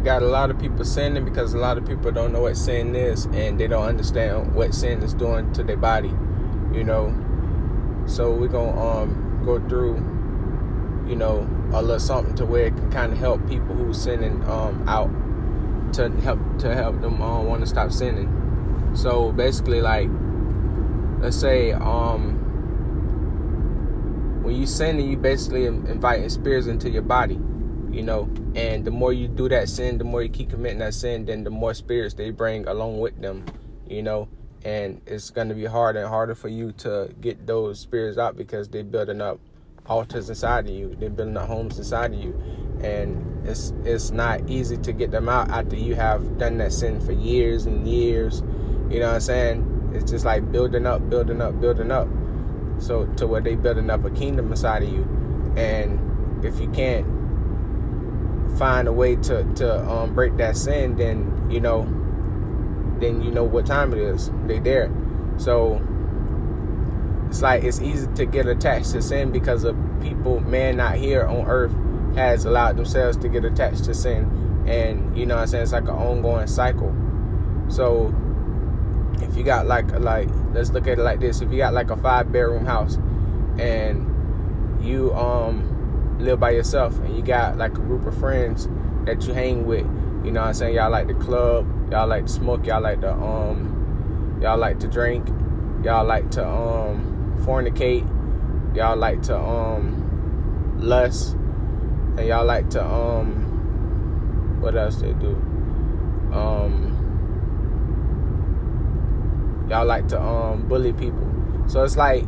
we got a lot of people sinning because a lot of people don't know what sin is and they don't understand what sin is doing to their body, you know. So we're gonna um go through, you know, a little something to where it can kind of help people who sinning um out to help to help them um want to stop sinning. So basically, like, let's say um when you sinning, you basically inviting spirits into your body you know and the more you do that sin the more you keep committing that sin then the more spirits they bring along with them you know? And it's going to be harder and harder for you to get those spirits out because they're building up altars inside of you. They're building up homes inside of you. And it's it's not easy to get them out after you have done that sin for years and years you know what i'm saying? It's just like building up building up building up. So to where they building up a kingdom inside of you. And if you can't find a way to to um, break that sin, then you know, then you know what time it is. They there, so it's like it's easy to get attached to sin because of people, man, not here on earth has allowed themselves to get attached to sin, and you know I'm saying it's like an ongoing cycle. So if you got like like let's look at it like this: if you got like a five bedroom house and you um live by yourself and you got like a group of friends that you hang with, you know what I'm saying? Y'all like the club, y'all like to smoke, y'all like to um y'all like to drink, y'all like to um fornicate, y'all like to um lust, and y'all like to um what else they do? Um y'all like to um bully people. So it's like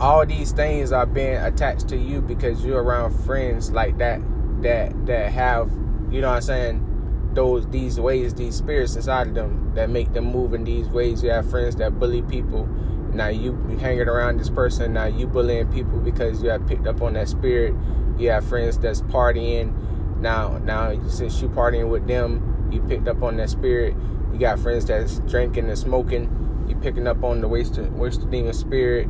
all these things are being attached to you because you're around friends like that that that have you know what I'm saying those these ways these spirits inside of them that make them move in these ways. You have friends that bully people. Now you hanging around this person. Now you bullying people because you have picked up on that spirit. You have friends that's partying. Now now since you partying with them you picked up on that spirit. You got friends that's drinking and smoking. You picking up on the waste waste demon spirit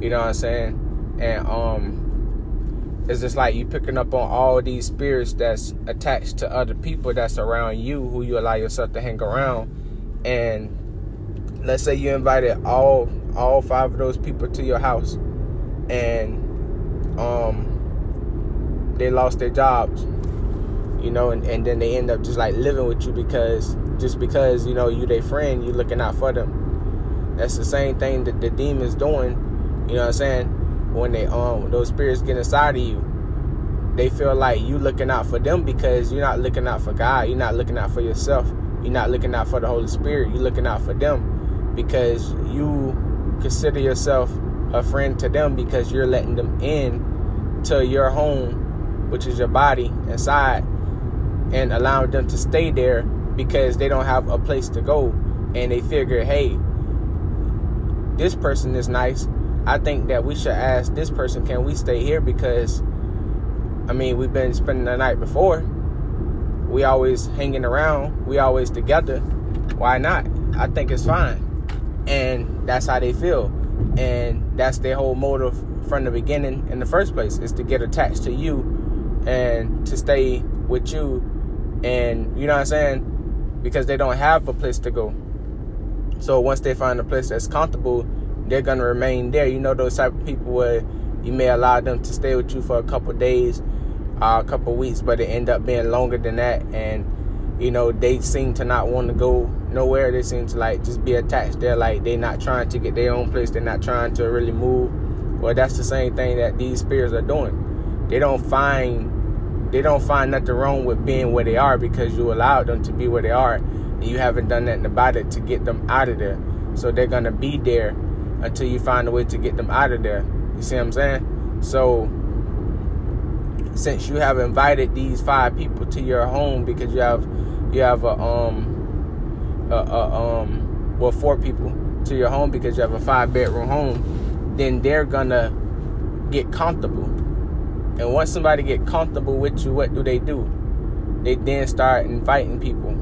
you know what I'm saying? And um it's just like you picking up on all these spirits that's attached to other people that's around you who you allow yourself to hang around. And let's say you invited all all five of those people to your house and um they lost their jobs you know and, and then they end up just like living with you because just because you know you their friend you looking out for them that's the same thing that the demons doing you know what I'm saying? When they um those spirits get inside of you, they feel like you looking out for them because you're not looking out for God. You're not looking out for yourself. You're not looking out for the Holy Spirit. You're looking out for them because you consider yourself a friend to them because you're letting them in to your home, which is your body inside, and allowing them to stay there because they don't have a place to go. And they figure, hey, this person is nice. I think that we should ask this person, can we stay here? Because, I mean, we've been spending the night before. We always hanging around. We always together. Why not? I think it's fine. And that's how they feel. And that's their whole motive from the beginning in the first place is to get attached to you and to stay with you. And you know what I'm saying? Because they don't have a place to go. So once they find a place that's comfortable, they're gonna remain there. You know those type of people where you may allow them to stay with you for a couple days, uh, a couple weeks, but it end up being longer than that, and you know they seem to not want to go nowhere. They seem to like just be attached there, like they're not trying to get their own place. They're not trying to really move. Well, that's the same thing that these spirits are doing. They don't find they don't find nothing wrong with being where they are because you allowed them to be where they are and you haven't done nothing about it to get them out of there. So they're gonna be there until you find a way to get them out of there. You see what I'm saying? So since you have invited these five people to your home because you have you have a um a, a um well four people to your home because you have a five bedroom home, then they're gonna get comfortable. And once somebody get comfortable with you, what do they do? They then start inviting people.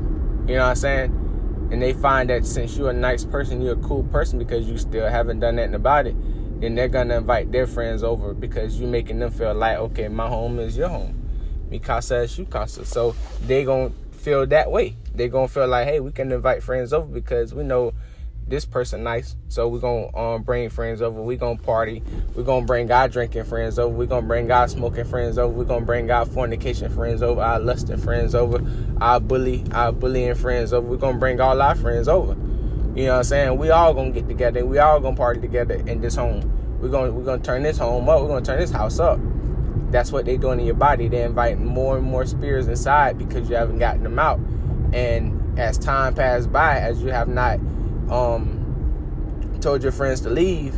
You know what I'm saying? And they find that since you're a nice person, you're a cool person because you still haven't done nothing about it, then they're gonna invite their friends over because you're making them feel like, okay, my home is your home. Mi casa es casa. So they gonna feel that way. They're gonna feel like, hey, we can invite friends over because we know this person nice. So we're gonna um, bring friends over. We're gonna party. We're gonna bring our drinking friends over. We're gonna bring our smoking friends over. We're gonna bring our fornication friends over, our lusting friends over, our bully, our bullying friends over. We're gonna bring all our friends over. You know what I'm saying? We all gonna get together. We all gonna party together in this home. We're gonna we're gonna turn this home up. We're gonna turn this house up. That's what they're doing in your body. They're inviting more and more spirits inside because you haven't gotten them out. And as time passes by, as you have not um, told your friends to leave,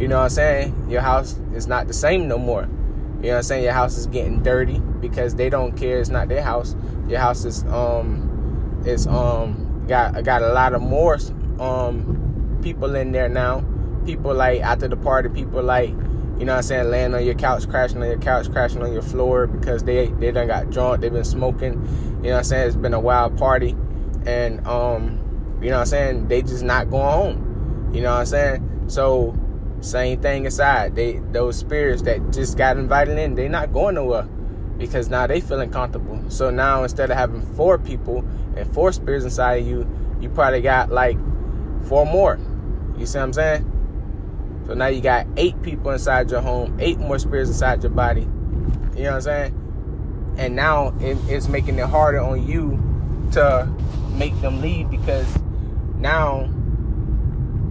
you know what I'm saying? Your house is not the same no more. You know what I'm saying? Your house is getting dirty because they don't care. It's not their house. Your house is um is um got got a lot of more um people in there now. People like after the party, people like you know what I'm saying, laying on your couch, crashing on your couch, crashing on your floor because they they done got drunk, they've been smoking. You know what I'm saying? It's been a wild party. And um you know what I'm saying? They just not going home. You know what I'm saying? So same thing aside. They those spirits that just got invited in, they not going nowhere because now they feeling comfortable. So now instead of having four people and four spirits inside of you, you probably got like four more. You see what I'm saying? So now you got eight people inside your home, eight more spirits inside your body. You know what I'm saying? And now it, it's making it harder on you to make them leave because now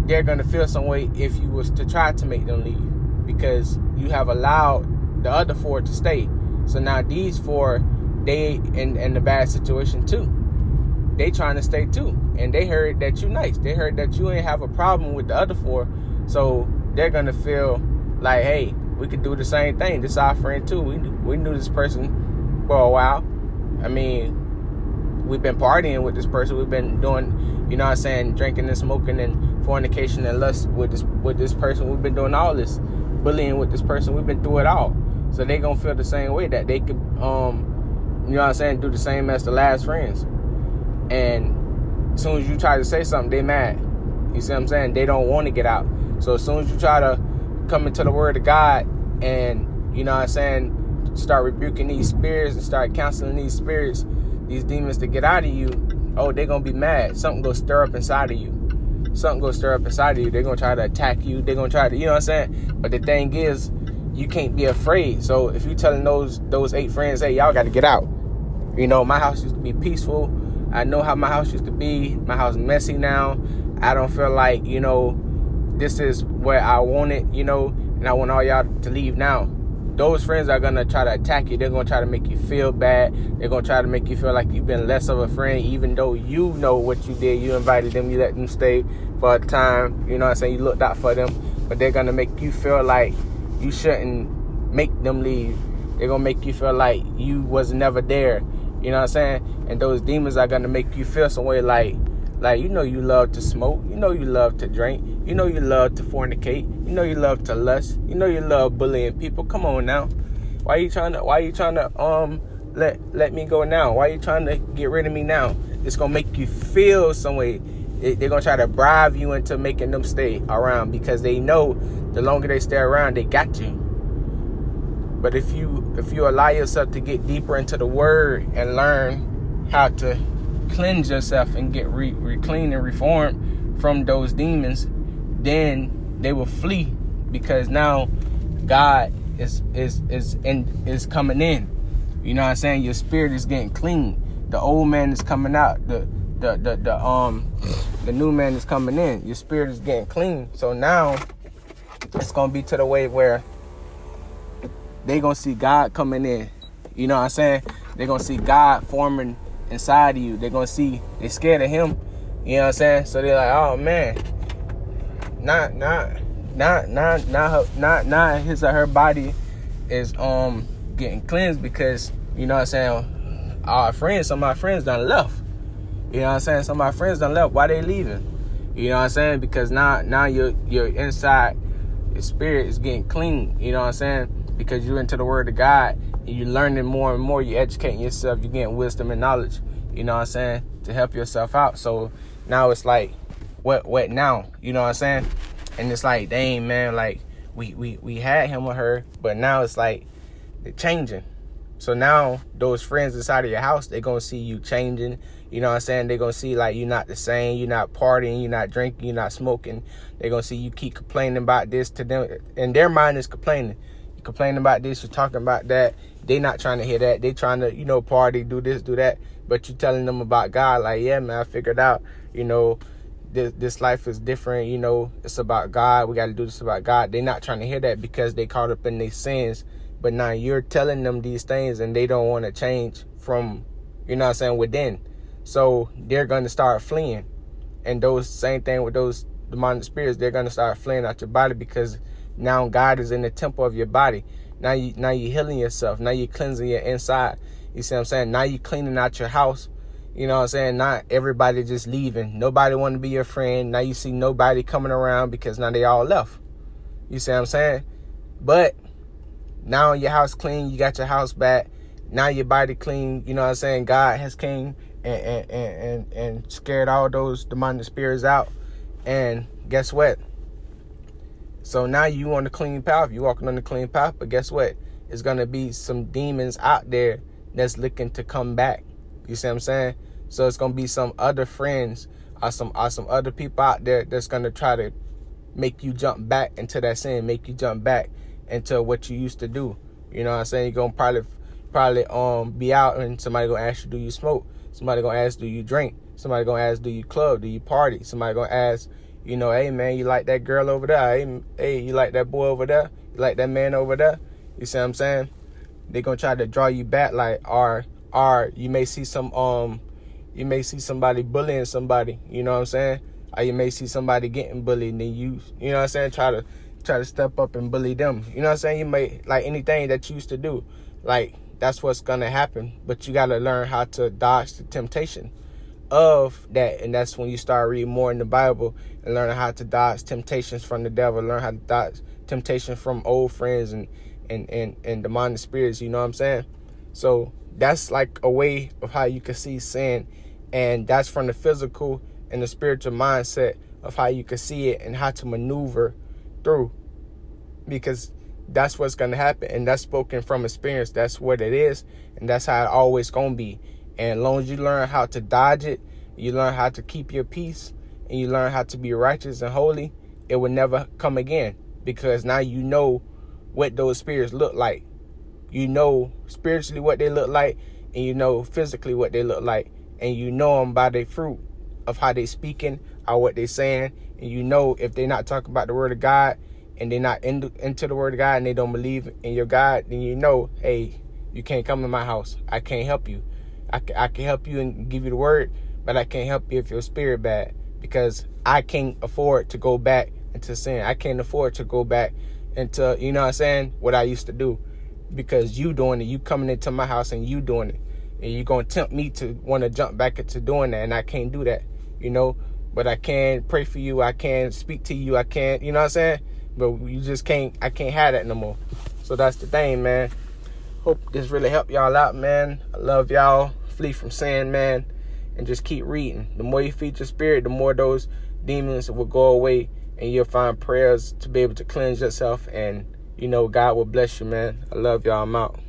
they're gonna feel some way if you was to try to make them leave because you have allowed the other four to stay. So now these four, they in in the bad situation too. They trying to stay too, and they heard that you nice. They heard that you ain't have a problem with the other four, so they're gonna feel like, hey, we could do the same thing. This our friend too. We we knew this person for a while. I mean, we've been partying with this person. We've been doing, you know what I'm saying, drinking and smoking and fornication and lust with this with this person. We've been doing all this, bullying with this person. We've been through it all. So they gonna feel the same way that they could um you know what I'm saying, do the same as the last friends. And as soon as you try to say something, they mad. You see what I'm saying? They don't want to get out. So as soon as you try to come into the word of God and you know what I'm saying, start rebuking these spirits and start counseling these spirits these demons to get out of you, oh, they're gonna be mad. Something gonna stir up inside of you. Something gonna stir up inside of you. They're gonna try to attack you. They're gonna try to, you know what I'm saying? But the thing is, you can't be afraid. So if you telling those those eight friends, hey, y'all gotta get out. You know, my house used to be peaceful. I know how my house used to be. My house messy now. I don't feel like, you know, this is where I want it, you know, and I want all y'all to leave now those friends are gonna try to attack you. They're gonna try to make you feel bad. They're gonna try to make you feel like you've been less of a friend, even though you know what you did. You invited them, you let them stay for a time. You know what I'm saying? You looked out for them, but they're gonna make you feel like you shouldn't make them leave. They're gonna make you feel like you was never there. You know what I'm saying? And those demons are gonna make you feel some way like like you know you love to smoke, you know you love to drink, you know you love to fornicate, you know you love to lust, you know you love bullying people. Come on now. Why are you trying to why you trying to um let let me go now? Why are you trying to get rid of me now? It's gonna make you feel some way. they're gonna try to bribe you into making them stay around because they know the longer they stay around, they got you. But if you if you allow yourself to get deeper into the word and learn how to cleanse yourself and get re, re clean and reformed from those demons, then they will flee because now God is is is in is coming in. You know what I'm saying? Your spirit is getting clean. The old man is coming out. The the the, the um the new man is coming in. Your spirit is getting clean. So now it's gonna be to the way where they gonna see God coming in. You know what I'm saying? They're gonna see God forming inside of you. They're gonna see they're scared of him. You know what I'm saying? So they're like, oh man, not not not not not her, not not his or her body is um getting cleansed because you know what I'm saying. Our friends, some of my friends done left. You know what I'm saying? Some of my friends done left. Why they leaving? You know what I'm saying? Because now now your your inside your spirit is getting clean. You know what I'm saying? Because you're into the word of God and you're learning more and more, you're educating yourself, you're getting wisdom and knowledge, you know what I'm saying, to help yourself out. So now it's like, what what now? You know what I'm saying? And it's like, dang man, like we we we had him or her, but now it's like they're changing. So now those friends inside of your house, they're gonna see you changing. You know what I'm saying? They're gonna see like you're not the same, you're not partying, you're not drinking, you're not smoking. They're gonna see you keep complaining about this to them. And their mind is complaining. You're complaining about this, you're talking about that. They're not trying to hear that. They're trying to, you know, party, do this, do that. But you're telling them about God, like, yeah, man, I figured out, you know, this, this life is different, you know, it's about God. We gotta do this about God. They're not trying to hear that because they caught up in their sins but now you're telling them these things and they don't want to change from, you know what I'm saying, within. So they're going to start fleeing. And those same thing with those demonic spirits, they're going to start fleeing out your body because now God is in the temple of your body. Now you now you're healing yourself. Now you're cleansing your inside. You see what I'm saying? Now you're cleaning out your house. You know what I'm saying? Not everybody just leaving. Nobody want to be your friend. Now you see nobody coming around because now they all left. You see what I'm saying? But now your house clean, you got your house back. Now your body clean. You know what I'm saying? God has came and and and, and scared all those demonic spirits out. And guess what? So now you on the clean path. You walking on the clean path, but guess what? It's gonna be some demons out there that's looking to come back. You see what I'm saying? So it's gonna be some other friends or some or some other people out there that's gonna try to make you jump back into that sin, make you jump back into what you used to do. You know what I'm saying? You're gonna probably probably um be out and somebody gonna ask you, do you smoke? Somebody gonna ask, do you drink? Somebody gonna ask, do you club? Do you party? Somebody gonna ask, you know, hey man, you like that girl over there? Hey, hey, you like that boy over there? You like that man over there? You see what I'm saying? They're gonna try to draw you back, like, or or you may see some um, you may see somebody bullying somebody. You know what I'm saying? Or you may see somebody getting bullied, and then you, you know what I'm saying? Try to try to step up and bully them. You know what I'm saying? You may like anything that you used to do. Like that's what's gonna happen. But you gotta learn how to dodge the temptation of that. And that's when you start reading more in the Bible and learning how to dodge temptations from the devil, learn how to dodge temptation from old friends and and, and, and demonic spirits, you know what I'm saying? So that's like a way of how you can see sin and that's from the physical and the spiritual mindset of how you can see it and how to maneuver through because that's what's to happen and that's spoken from experience. That's what it is and that's how it always to be. And as long as you learn how to dodge it you learn how to keep your peace and you learn how to be righteous and holy it will never come again because now you know what those spirits look like. You know spiritually what they look like and you know physically what they look like and you know them by their fruit of how they speaking or what they saying and you know if they're not talking about the word of God and they're not in, into the word of God and they don't believe in your God, then you know, hey, you can't come in my house. I can't help you. I, I can help you and give you the word, but I can't help you if your spirit bad because I can't afford to go back into sin. I can't afford to go back into, you know what I'm saying, what I used to do because you doing it. You coming into my house and you doing it. And you're going to tempt me to want to jump back into doing that. And I can't do that, you know but I can pray for you. I can speak to you. I can't, you know what I'm saying? But you just can't, I can't have that no more. So that's the thing, man. Hope this really helped y'all out, man. I love y'all. Flee from sin, man. And just keep reading. The more you feed your spirit, the more those demons will go away and you'll find prayers to be able to cleanse yourself. And, you know, God will bless you, man. I love y'all. I'm out.